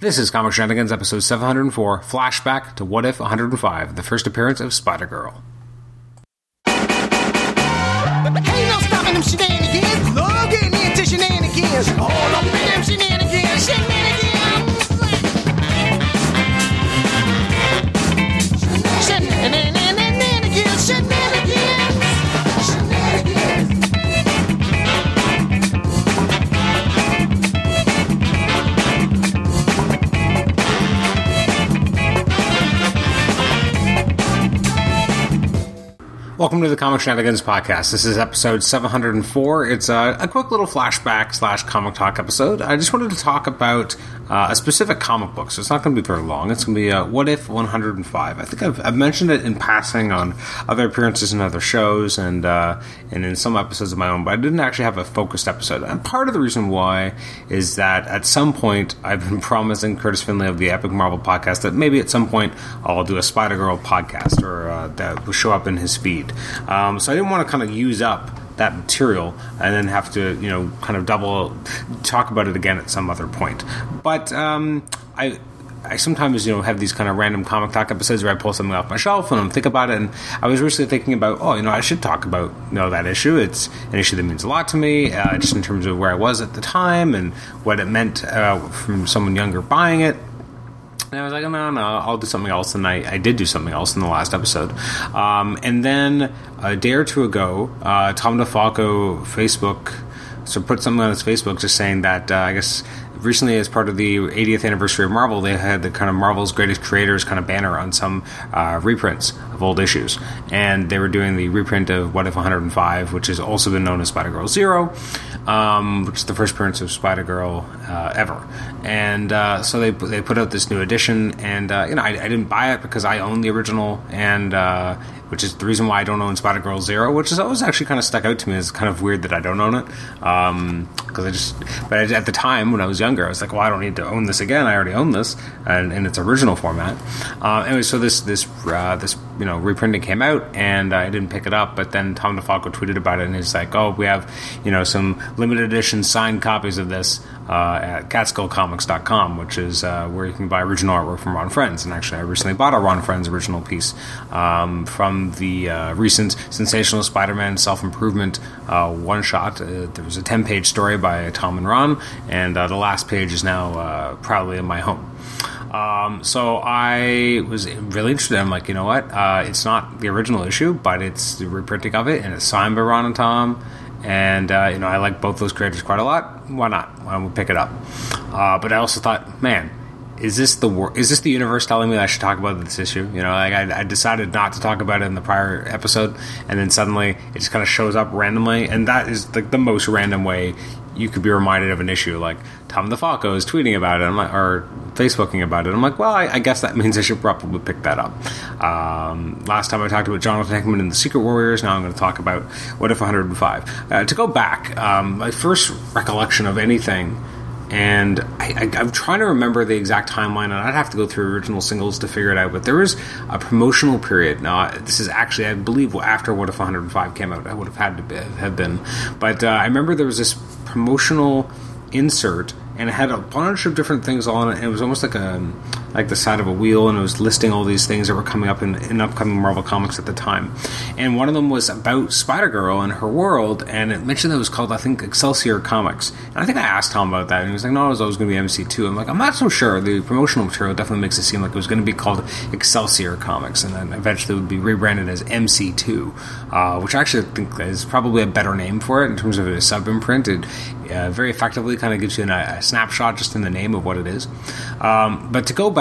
This is Comic Shenanigans, episode 704, Flashback to What If 105, the first appearance of Spider Girl. Ain't no stopping them shenanigans. Into shenanigans. All up in them. Shenanigans. Welcome to the Comic Shenanigans podcast. This is episode 704. It's a, a quick little flashback slash comic talk episode. I just wanted to talk about uh, a specific comic book, so it's not going to be very long. It's going to be uh, What If 105. I think I've, I've mentioned it in passing on other appearances in other shows and uh, and in some episodes of my own, but I didn't actually have a focused episode. And part of the reason why is that at some point I've been promising Curtis Finley of the Epic Marvel podcast that maybe at some point I'll do a Spider Girl podcast or uh, that will show up in his feed. Um, so I didn't want to kind of use up that material and then have to you know kind of double talk about it again at some other point. But um, I. I sometimes, you know, have these kind of random comic talk episodes where I pull something off my shelf and I'm think about it. And I was recently thinking about, oh, you know, I should talk about, you know, that issue. It's an issue that means a lot to me, uh, just in terms of where I was at the time and what it meant uh, from someone younger buying it. And I was like, no, no, I'll do something else. And I, I did do something else in the last episode. Um, and then a day or two ago, uh, Tom DeFalco Facebook so put something on his Facebook just saying that uh, I guess recently as part of the 80th anniversary of Marvel, they had the kind of Marvel's greatest creators kind of banner on some uh, reprints of old issues, and they were doing the reprint of What If 105, which has also been known as Spider Girl Zero, um, which is the first appearance of Spider Girl uh, ever, and uh, so they they put out this new edition, and uh, you know I, I, didn't buy it because I own the original, and uh, which is the reason why I don't own Spider Girl Zero, which is always actually kind of stuck out to me as kind of weird that I don't own it. Because I just, but at the time when I was younger, I was like, well, I don't need to own this again. I already own this and in its original format. Uh, anyway, so this this uh, this you know reprinting came out, and I didn't pick it up. But then Tom DeFalco tweeted about it, and he's like, oh, we have you know some limited edition signed copies of this uh, at CatskillComics.com, which is uh, where you can buy original artwork from Ron Frenz. And actually, I recently bought a Ron Frenz original piece um, from the uh, recent Sensational Spider-Man self-improvement uh, one-shot. Uh, there was a 10-page story by Tom and Ron, and uh, the last page is now proudly in my home. Um, so I was really interested. I'm like, you know what? it's not the original issue, but it's the reprinting of it, and it's signed by Ron and Tom and uh, you know I like both those creators quite a lot. Why not? Why don't we pick it up? Uh, but I also thought, man, is this the wor- is this the universe telling me that I should talk about this issue? You know, like I, I, decided not to talk about it in the prior episode, and then suddenly it just kind of shows up randomly, and that is like the most random way you could be reminded of an issue. Like Tom DeFalco is tweeting about it, like, or Facebooking about it. I'm like, well, I, I, guess that means I should probably pick that up. Um, last time I talked about Jonathan Hickman and the Secret Warriors. Now I'm going to talk about What If 105. Uh, to go back, um, my first recollection of anything and I, am trying to remember the exact timeline, and I'd have to go through original singles to figure it out. But there was a promotional period. Now, this is actually, I believe, after What If 105 came out. I would have had to be, have been, but uh, I remember there was this promotional insert and it had a bunch of different things on it. And it was almost like a like the side of a wheel, and it was listing all these things that were coming up in, in upcoming Marvel comics at the time. And one of them was about Spider Girl and her world, and it mentioned that it was called I think Excelsior Comics. And I think I asked Tom about that, and he was like, "No, it was always going to be MC 2 I'm like, "I'm not so sure." The promotional material definitely makes it seem like it was going to be called Excelsior Comics, and then eventually it would be rebranded as MC2, uh, which actually I think is probably a better name for it in terms of a sub imprint. It uh, very effectively kind of gives you an, a snapshot just in the name of what it is. Um, but to go back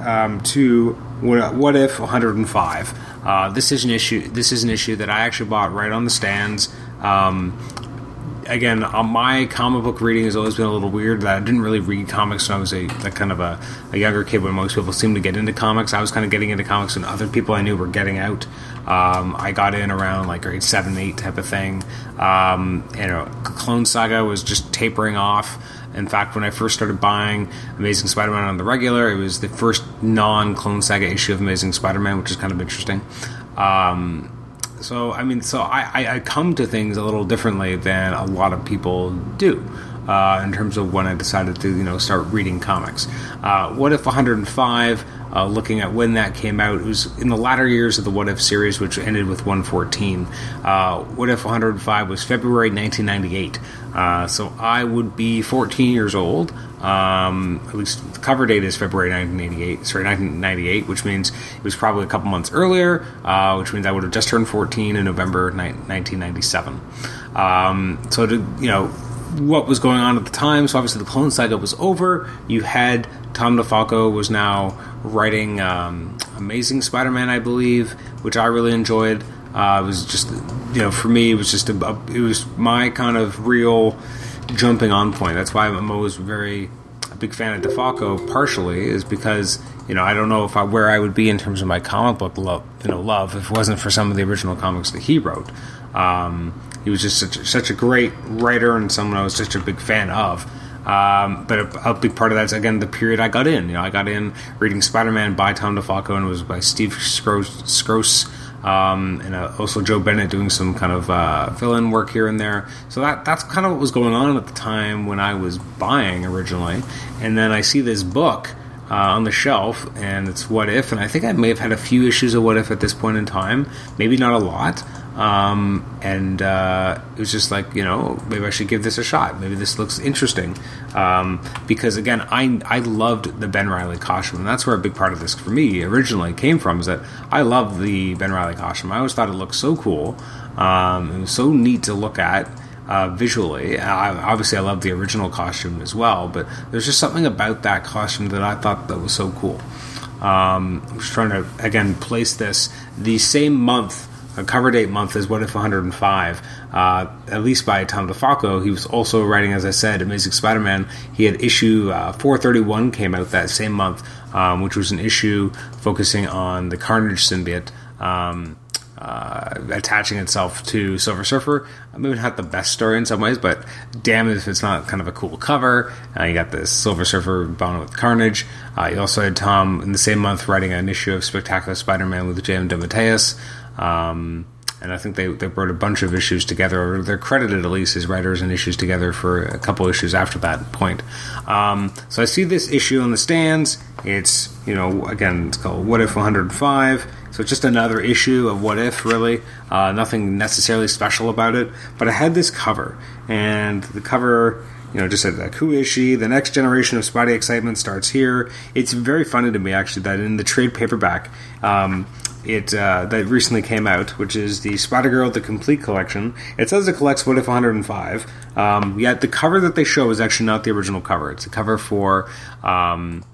um, to what, what, if 105, uh, this is an issue. This is an issue that I actually bought right on the stands. Um, again, uh, my comic book reading has always been a little weird. That I didn't really read comics when I was a, a kind of a, a, younger kid. When most people seem to get into comics, I was kind of getting into comics when other people I knew were getting out. Um, I got in around like grade seven, eight type of thing. Um, you know, Clone Saga was just tapering off. In fact, when I first started buying Amazing Spider-Man on the regular, it was the first non-Clone Saga issue of Amazing Spider-Man, which is kind of interesting. Um, so I mean, so I, I, come to things a little differently than a lot of people do. uh, in terms of when I decided to you know start reading comics. Uh, what if 105? Uh, looking at when that came out, it was in the latter years of the What If series, which ended with 114. Uh, what If 105 was February 1998. Uh, so I would be 14 years old. Um, at least the cover date is February 1988. Sorry, 1998, which means it was probably a couple months earlier, uh, which means I would have just turned 14 in November 1997. Um, so to you know what was going on at the time. So obviously the Clone Saga was over. You had Tom DeFalco was now writing um, Amazing Spider-Man, I believe, which I really enjoyed. Uh, it was just you know for me it was just a, a, it was my kind of real jumping on point. That's why I'm always very a big fan of DeFalco. Partially is because you know I don't know if I, where I would be in terms of my comic book love, you know, love if it wasn't for some of the original comics that he wrote. Um, he was just such, such a great writer and someone I was such a big fan of. Um, but a, a, big part of that's again the period I got in. You know, I got in reading Spider-Man by Tom DeFalco and it was by Steve Skroce, um, and uh, also Joe Bennett doing some kind of uh, fill-in work here and there. So that that's kind of what was going on at the time when I was buying originally. And then I see this book uh, on the shelf, and it's What If, and I think I may have had a few issues of What If at this point in time, maybe not a lot. Um, and uh, it was just like, you know, maybe I should give this a shot. Maybe this looks interesting. Um, because again, I, I loved the Ben Riley costume, and that's where a big part of this for me originally came from. Is that I love the Ben Riley costume. I always thought it looked so cool. Um, it was so neat to look at. Uh, visually, I, obviously, I love the original costume as well, but there's just something about that costume that I thought that was so cool. Um, I was trying to again place this the same month a cover date month is What If 105. Uh, at least by Tom DeFalco, he was also writing, as I said, Amazing Spider-Man. He had issue uh, 431 came out that same month, um, which was an issue focusing on the Carnage symbiote. Um, uh, attaching itself to Silver Surfer. I Maybe not the best story in some ways, but damn if it's not kind of a cool cover. Uh, you got this Silver Surfer bound with Carnage. Uh, you also had Tom in the same month writing an issue of Spectacular Spider-Man with J.M. DeMatteis. Um, and I think they, they wrote a bunch of issues together, or they're credited at least as writers and issues together for a couple issues after that point. Um, so I see this issue on the stands. It's, you know, again, it's called What If 105. So it's just another issue of What If, really. Uh, nothing necessarily special about it. But I had this cover, and the cover you know, just said like, who is she? The next generation of Spidey excitement starts here. It's very funny to me actually that in the trade paperback, um, it uh, that recently came out, which is the Spider Girl the Complete Collection. It says it collects What If 105. Um, yet the cover that they show is actually not the original cover. It's a cover for um,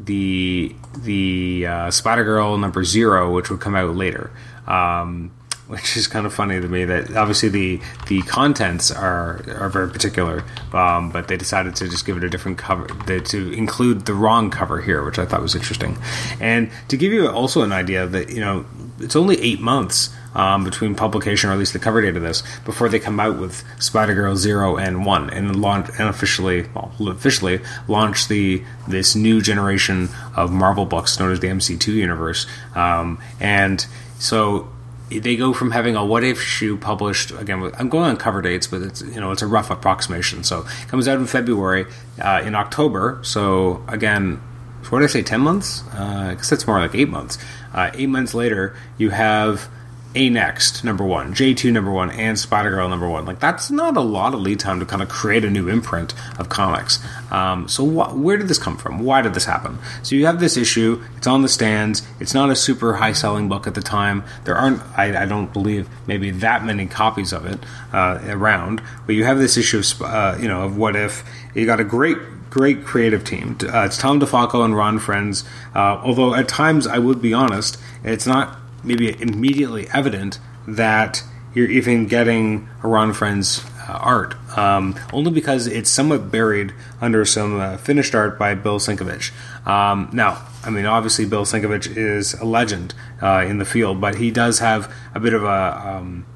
the the uh, Spider Girl number zero, which would come out later. Um, which is kind of funny to me that obviously the the contents are are very particular, um, but they decided to just give it a different cover to include the wrong cover here, which I thought was interesting. And to give you also an idea that you know it's only eight months um, between publication, or at least the cover date of this, before they come out with Spider Girl Zero and One, and launch and officially, well, officially launch the this new generation of Marvel books known as the MC2 universe. Um, and so they go from having a what if shoe published again. I'm going on cover dates, but it's you know it's a rough approximation. So comes out in February, uh, in October. So again, what did I say? Ten months? Uh, I guess it's more like eight months. Uh, eight months later, you have a Next number one, J2 number one, and Spider Girl number one. Like that's not a lot of lead time to kind of create a new imprint of comics. Um, so wh- where did this come from? Why did this happen? So you have this issue. It's on the stands. It's not a super high selling book at the time. There aren't, I, I don't believe, maybe that many copies of it uh, around. But you have this issue of, uh, you know, of what if you got a great great creative team. Uh, it's Tom DeFalco and Ron Frenz. Uh, although at times, I would be honest, it's not maybe immediately evident that you're even getting a Ron Frenz uh, art, um, only because it's somewhat buried under some uh, finished art by Bill Sienkiewicz. Um, now, I mean, obviously, Bill Sienkiewicz is a legend uh, in the field, but he does have a bit of a um,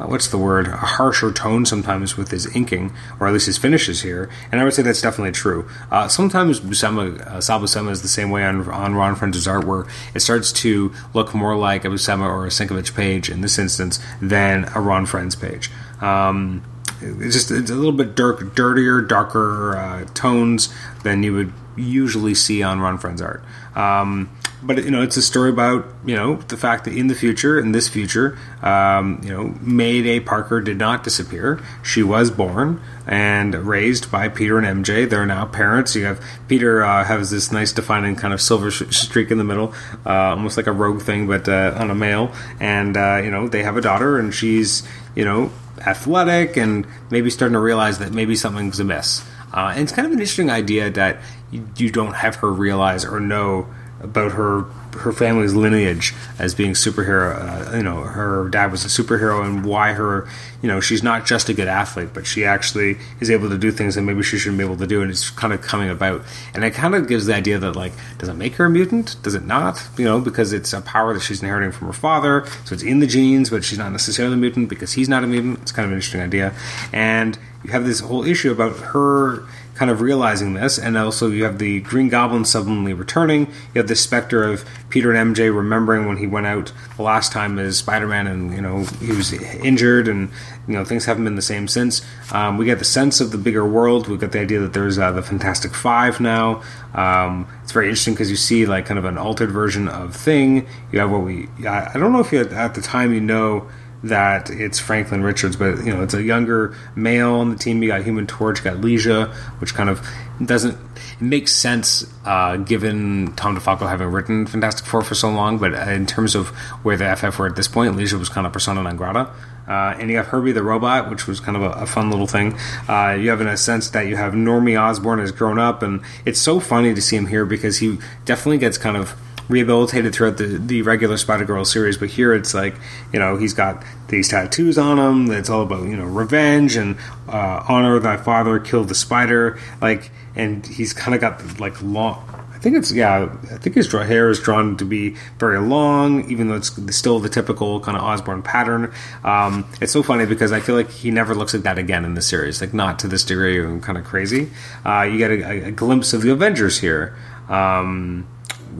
uh, what's the word, a harsher tone sometimes with his inking, or at least his finishes here. And I would say that's definitely true. Uh, sometimes Buscema, uh, Sal Buscema is the same way on, on Ron Frenz's art, where it starts to look more like a Buscema or a Sienkiewicz page in this instance than a Ron Frenz's page. Um, it's just it's a little bit dirtier, darker uh, tones than you would usually see on Ron Frenz's art. Um, but you know, it's a story about you know the fact that in the future, in this future, um, you know, Mayday Parker did not disappear. She was born and raised by Peter and MJ. They're now parents. You have Peter uh, has this nice defining kind of silver sh- streak in the middle, uh, almost like a rogue thing, but uh, on a male. And uh, you know, they have a daughter, and she's you know athletic and maybe starting to realize that maybe something's amiss. Uh, and it's kind of an interesting idea that you, you don't have her realize or know about her her family's lineage as being superhero. Uh, you know, her dad was a superhero, and why her, you know, she's not just a good athlete, but she actually is able to do things that maybe she shouldn't be able to do, and it's kind of coming about. And it kind of gives the idea that like, does it make her a mutant? Does it not? You know, because it's a power that she's inheriting from her father, so it's in the genes, but she's not necessarily a mutant because he's not a mutant. It's kind of an interesting idea, and you have this whole issue about her kind of realizing this, and also you have the Green Goblin suddenly returning. You have the specter of Peter and MJ remembering when he went out the last time as Spider-Man, and you know he was injured, and you know things haven't been the same since. Um, we get the sense of the bigger world. We get the idea that there's uh, the Fantastic Five now. Um, it's very interesting because you see like kind of an altered version of Thing. You have what we I don't know if you at the time you know that it's Franklin Richards, but you know it's a younger male on the team. You got Human Torch, got Lyja, which kind of doesn't it makes sense uh, given Tom DeFalco having written Fantastic Four for so long. But in terms of where the FF were at this point, Lyja was kind of persona non grata. Uh, and you have Herbie the robot, which was kind of a, a fun little thing. Uh, you have in a sense that you have Normie Osborn has grown up, and it's so funny to see him here because he definitely gets kind of rehabilitated throughout the, the regular Spider Girl series, but here it's like, you know, he's got these tattoos on him. That's all about, you know, revenge and uh, honor thy father, kill the spider. Like, and he's kind of got like long. I think it's yeah. I think his hair is drawn to be very long, even though it's still the typical kind of Osborn pattern. Um, it's so funny because I feel like he never looks like that again in the series, like not to this degree. I'm kind of crazy. Uh, you get a, a, glimpse of the Avengers here. Um,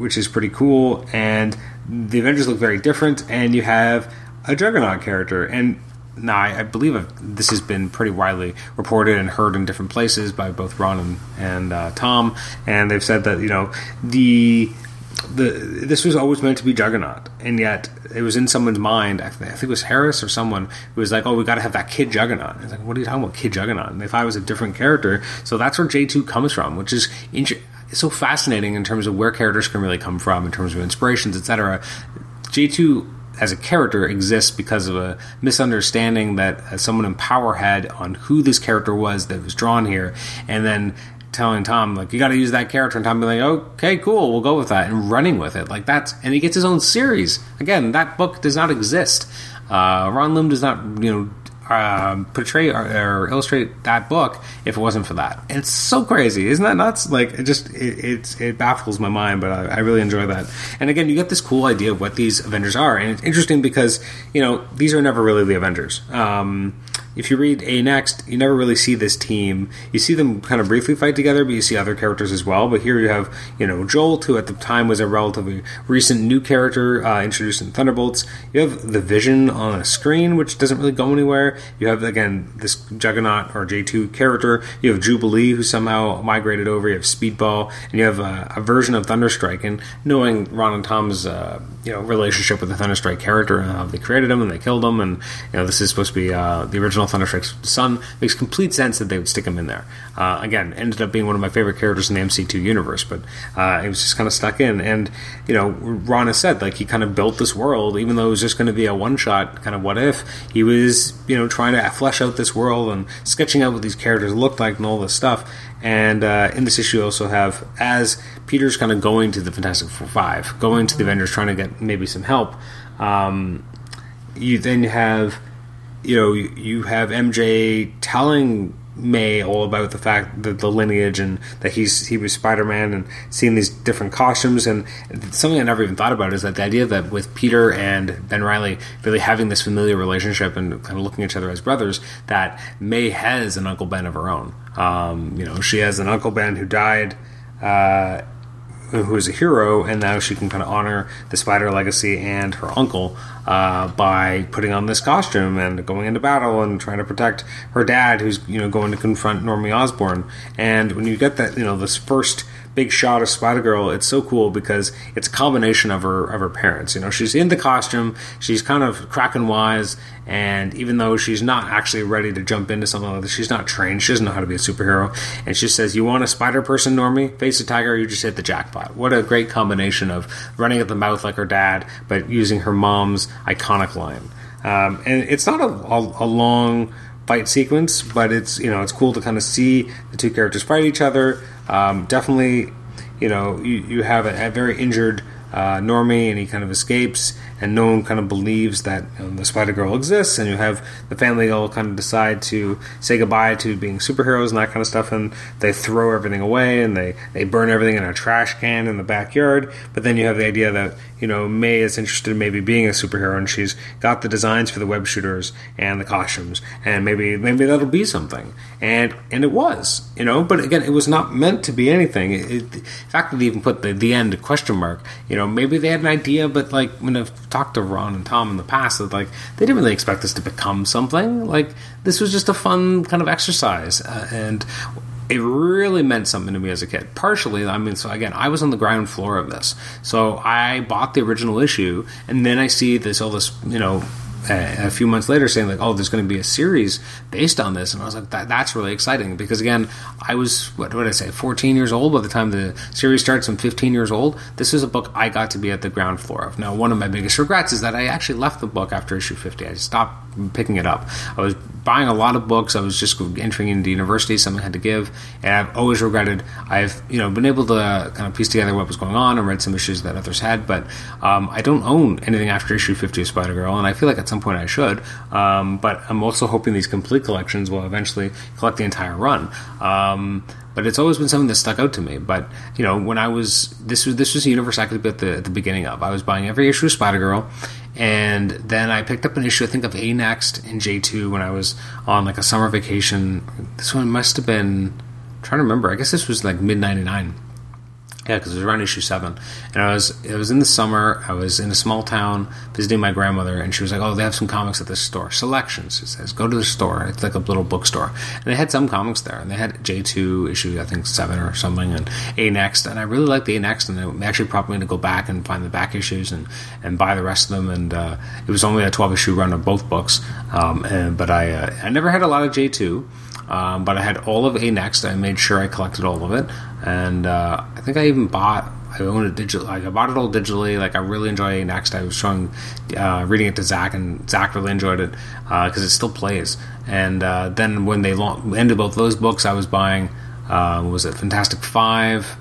which is pretty cool. And the Avengers look very different, and you have a Juggernaut character. And now I, I believe I've, this has been pretty widely reported and heard in different places by both Ron and, and uh, Tom, and they've said that you know the the this was always meant to be Juggernaut, and yet it was in someone's mind. I think it was Harras or someone who was like, "Oh, we got to have that kid Juggernaut." It's like, "What are you talking about, kid Juggernaut?" And they thought it was a different character, so that's where J two comes from, which is it's so fascinating in terms of where characters can really come from, in terms of inspirations, etc. J2 as a character exists because of a misunderstanding that uh, someone in Power had on who this character was that was drawn here, and then telling Tom like you got to use that character, and Tom being like, okay, cool, we'll go with that, and running with it like that's, and he gets his own series. Again, that book does not exist. Uh, Ron Lim does not, you know, um, portray or, or, illustrate that book if it wasn't for that. And it's so crazy, isn't that nuts? Like it just it it, it baffles my mind, but I, I, really enjoy that. And again, you get this cool idea of what these Avengers are, and it's interesting because you know these are never really the Avengers. Um, if you read A Next, you never really see this team. You see them kind of briefly fight together, but you see other characters as well. But here you have, you know, Jolt, who at the time was a relatively recent new character uh, introduced in Thunderbolts. You have the Vision on a screen, which doesn't really go anywhere. You have again this Juggernaut or J two character. You have Jubilee, who somehow migrated over. You have Speedball, and you have a, a version of Thunderstrike. And knowing Ron and Tom's uh, you know relationship with the Thunderstrike character how they created him and they killed him, and you know this is supposed to be uh, the original original Thunderstrike's son, makes complete sense that they would stick him in there. Uh, again, ended up being one of my favorite characters in the MC2 universe, but uh, it was just kind of stuck in. And, you know, Ron has said, like, he kind of built this world, even though it was just going to be a one shot kind of what if. He was, you know, trying to flesh out this world and sketching out what these characters looked like and all this stuff. And uh, in this issue, also have, as Peter's kind of going to the Fantastic Four Five, going to the Avengers, trying to get maybe some help, um, you then have you know, you have MJ telling May all about the fact that the lineage and that he's he was Spider Man and seeing these different costumes and something I never even thought about is that the idea that with Peter and Ben Riley really having this familiar relationship and kind of looking at each other as brothers that May has an Uncle Ben of her own. Um, you know, she has an Uncle Ben who died. Uh, who is a hero, and now she can kind of honor the Spider legacy and her uncle uh, by putting on this costume and going into battle and trying to protect her dad, who's you know going to confront Normie Osborn. And when you get that, you know, this first big shot of Spider Girl, it's so cool because it's a combination of her of her parents. You know, she's in the costume, she's kind of cracking wise, and even though she's not actually ready to jump into something like this, she's not trained. She doesn't know how to be a superhero, and she says, "You want a spider person, Normie? Face a tiger, you just hit the jackpot." What a great combination of running at the mouth like her dad, but using her mom's iconic line. Um, and it's not a, a, a long fight sequence, but it's you know it's cool to kind of see the two characters fight each other. Um, definitely, you know, you, you have a, a very injured uh, Normie, and he kind of escapes, and no one kind of believes that you know, the Spider Girl exists, and you have the family all kind of decide to say goodbye to being superheroes and that kind of stuff, and they throw everything away, and they, they burn everything in a trash can in the backyard, but then you have the idea that, you know, May is interested in maybe being a superhero, and she's got the designs for the web shooters and the costumes, and maybe maybe that'll be something, and and it was, you know, but again, it was not meant to be anything. It, it, the fact that they even put the, the end question mark, you know, maybe they had an idea, but like when I've talked to Ron and Tom in the past, that like they didn't really expect this to become something. Like this was just a fun kind of exercise, uh, and it really meant something to me as a kid. Partially, I mean, so again, I was on the ground floor of this, so I bought the original issue, and then I see this all this, you know. A, few months later, saying like, "Oh, there's going to be a series based on this," and I was like, that, "That's really exciting." Because again, I was what did I say, 14 years old by the time the series starts. I'm 15 years old. This is a book I got to be at the ground floor of. Now, one of my biggest regrets is that I actually left the book after issue 50. I stopped picking it up. I was buying a lot of books. I was just entering into university. Something I had to give, and I've always regretted. I've you know been able to kind of piece together what was going on and read some issues that others had, but um, I don't own anything after issue 50 of Spider Girl, and I feel like at some point I should. Um, but I'm also hoping these complete collections will eventually collect the entire run. Um, but it's always been something that stuck out to me. But you know, when I was this was this was a universe I could be at the, at the beginning of. I was buying every issue of Spider Girl, and then I picked up an issue I think of A Next and J two when I was on like a summer vacation. This one must have been I'm trying to remember. I guess this was like mid '99. Yeah, because it was around issue seven, and I was it was in the summer. I was in a small town visiting my grandmother, and she was like, "Oh, they have some comics at this store. Selections." It says, "Go to the store. It's like a little bookstore." And they had some comics there, and they had J two issue, I think seven or something, and A Next, and I really liked the A Next, and it actually prompted me to go back and find the back issues and and buy the rest of them. And uh, it was only a twelve issue run of both books, um, and, but I uh, I never had a lot of J two. Um, but I had all of A Next. I made sure I collected all of it, and uh, I think I even bought. I own it digital. Like I bought it all digitally. Like I really enjoy A Next. I was showing, uh, reading it to Zach, and Zach really enjoyed it because it still plays. And uh, then when they ended both those books, I was buying. Uh, was it Fantastic Five?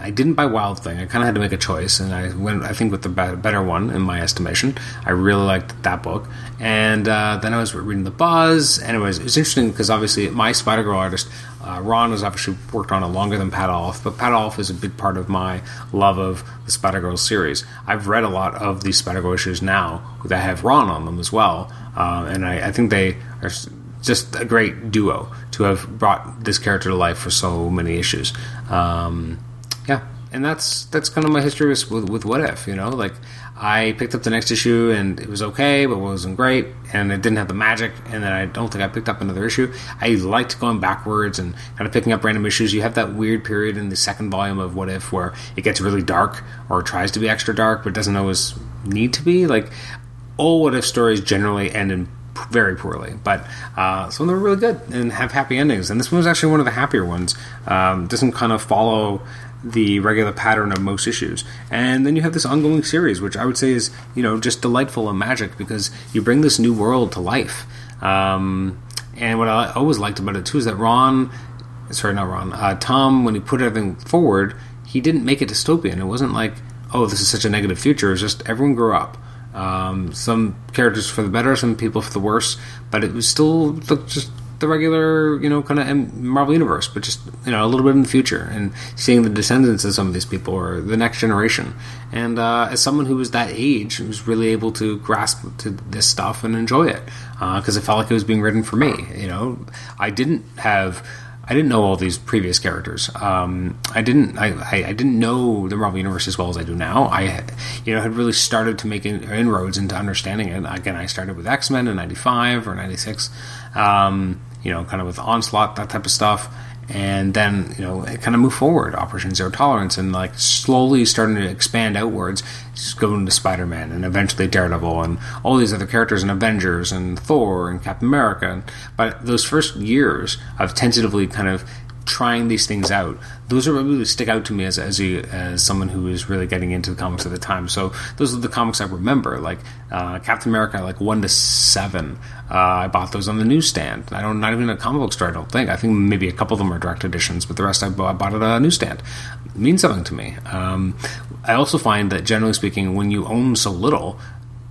I didn't buy Wild Thing. I kind of had to make a choice, and I went. I think with the better one in my estimation. I really liked that book, and uh, then I was reading the Buzz. Anyways, it was interesting because obviously my Spider Girl artist uh, Ron has obviously worked on it longer than Pat Olliffe, but Pat Olliffe is a big part of my love of the Spider Girl series. I've read a lot of these Spider Girl issues now that have Ron on them as well, uh, and I, I think they are just a great duo to have brought this character to life for so many issues. Um, yeah, and that's that's kind of my history with, with, What If. You know, like I picked up the next issue and it was okay, but wasn't great, and it didn't have the magic. And then I don't think I picked up another issue. I liked going backwards and kind of picking up random issues. You have that weird period in the second volume of What If where it gets really dark or tries to be extra dark, but doesn't always need to be. Like all What If stories generally end in very poorly, but uh, some of them are really good and have happy endings. And this one was actually one of the happier ones. Um, doesn't kind of follow the regular pattern of most issues. And then you have this ongoing series, which I would say is, you know, just delightful and magic because you bring this new world to life. Um, and what I always liked about it too is that Ron, sorry, not Ron, uh, Tom, when he put everything forward, he didn't make it dystopian. It wasn't like, oh, this is such a negative future. It's just everyone grew up. Um, some characters for the better, some people for the worse, but it was still just the regular, you know, kind of Marvel universe, but just you know a little bit in the future and seeing the descendants of some of these people or the next generation. And uh, as someone who was that age, who was really able to grasp to this stuff and enjoy it because uh, it felt like it was being written for me. You know, I didn't have I didn't know all these previous characters. Um, I didn't. I, I, I, didn't know the Marvel Universe as well as I do now. I, you know, had really started to make in, inroads into understanding it. Again, I started with X Men in '95 or '96. Um, you know, kind of with Onslaught, that type of stuff and then you know it kind of move forward operation zero tolerance and like slowly starting to expand outwards just going to spider-man and eventually daredevil and all these other characters and avengers and thor and captain america but those first years of tentatively kind of trying these things out. Those are really stick out to me as as, a, as someone who is really getting into the comics at the time. So those are the comics I remember, like uh, Captain America, like one to seven. Uh, I bought those on the newsstand. I don't, not even a comic book store. I don't think. I think maybe a couple of them are direct editions, but the rest I bought, I bought at a newsstand. It means something to me. Um, I also find that generally speaking, when you own so little,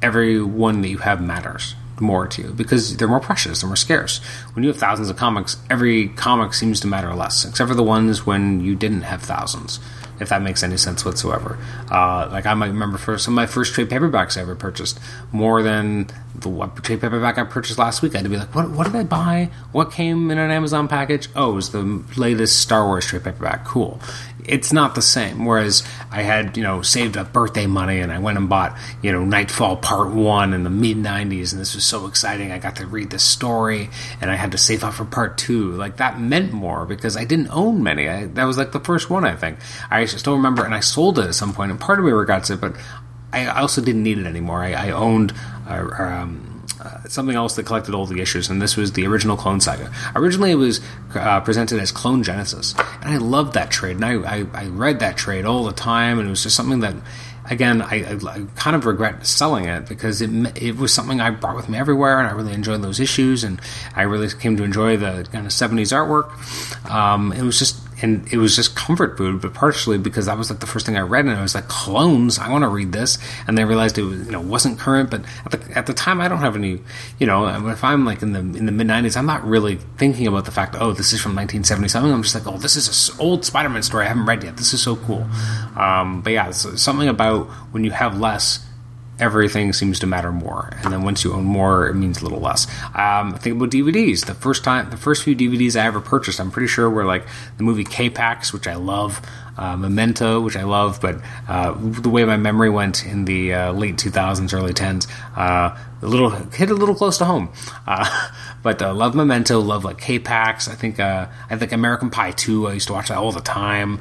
every one that you have matters more to you because they're more precious, they're more scarce. When you have thousands of comics, every comic seems to matter less, except for the ones when you didn't have thousands, if that makes any sense whatsoever. Uh, like I might remember for some of my first trade paperbacks I ever purchased, more than the trade paperback I purchased last week. I had to be like, what, what did I buy? What came in an Amazon package? Oh, it was the latest Star Wars trade paperback. Cool it's not the same. Whereas I had, you know, saved up birthday money and I went and bought, you know, Knightfall Part 1 in the mid 90s and this was so exciting. I got to read the story and I had to save up for Part 2. Like that meant more because I didn't own many. I, that was like the first one, I think. I still remember and I sold it at some point and part of me regrets it, but I also didn't need it anymore. I, I owned. Uh, um, uh, something else that collected all the issues, and this was the original Clone Saga. Originally, it was uh, presented as Clone Genesis, and I loved that trade, and I, I, I, read that trade all the time, and it was just something that, again, I, I, kind of regret selling it because it it was something I brought with me everywhere, and I really enjoyed those issues, and I really came to enjoy the kind of '70s artwork. Um, it was just and it was just comfort food, but partially because that was like the first thing I read, and I was like, clones, I want to read this, and then I realized it was, you know wasn't current, but at the, at the time I don't have any, you know, if I'm like in the in the mid '90s, I'm not really thinking about the fact, oh, this is from 1977. I'm just like, oh, this is an old Spider-Man story I haven't read yet. This is so cool. Um, but yeah, something about when you have less everything seems to matter more. And then once you own more, it means a little less. Um, think about DVDs. The first time, the first few DVDs I ever purchased, I'm pretty sure were like the movie K-Pax, which I love, uh, Memento, which I love, but uh, the way my memory went in the uh, late 2000s, early 10s, uh, a little hit a little close to home. Uh, but uh, love Memento, love like K-Pax. I think I think American Pie 2. I used to watch that all the time.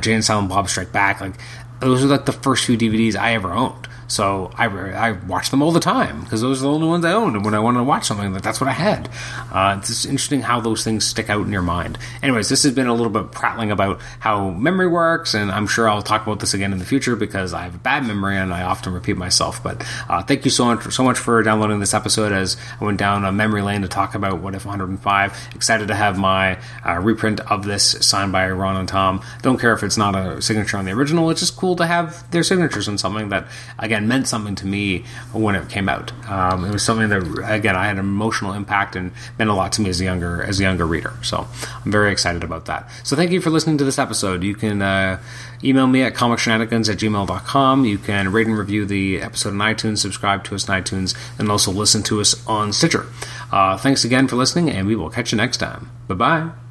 Jay and Silent Bob Strike Back. Like those are like the first few DVDs I ever owned. So I, I watch them all the time because those are the only ones I owned. And when I wanted to watch something, that's what I had. Uh, it's just interesting how those things stick out in your mind. Anyways, this has been a little bit prattling about how memory works, and I'm sure I'll talk about this again in the future because I have a bad memory and I often repeat myself. But uh, thank you so much, so much for downloading this episode as I went down a memory lane to talk about What If 105. Excited to have my uh, reprint of this signed by Ron and Tom. Don't care if it's not a signature on the original. It's just cool to have their signatures on something that, again, again meant something to me when it came out. Um, it was something that again I had an emotional impact and meant a lot to me as a younger as a younger reader. So I'm very excited about that. So thank you for listening to this episode. You can uh, email me at comicshenanigans at gmail.com. You can rate and review the episode on iTunes, subscribe to us on iTunes, and also listen to us on Stitcher. Uh, thanks again for listening, and we will catch you next time. Bye bye.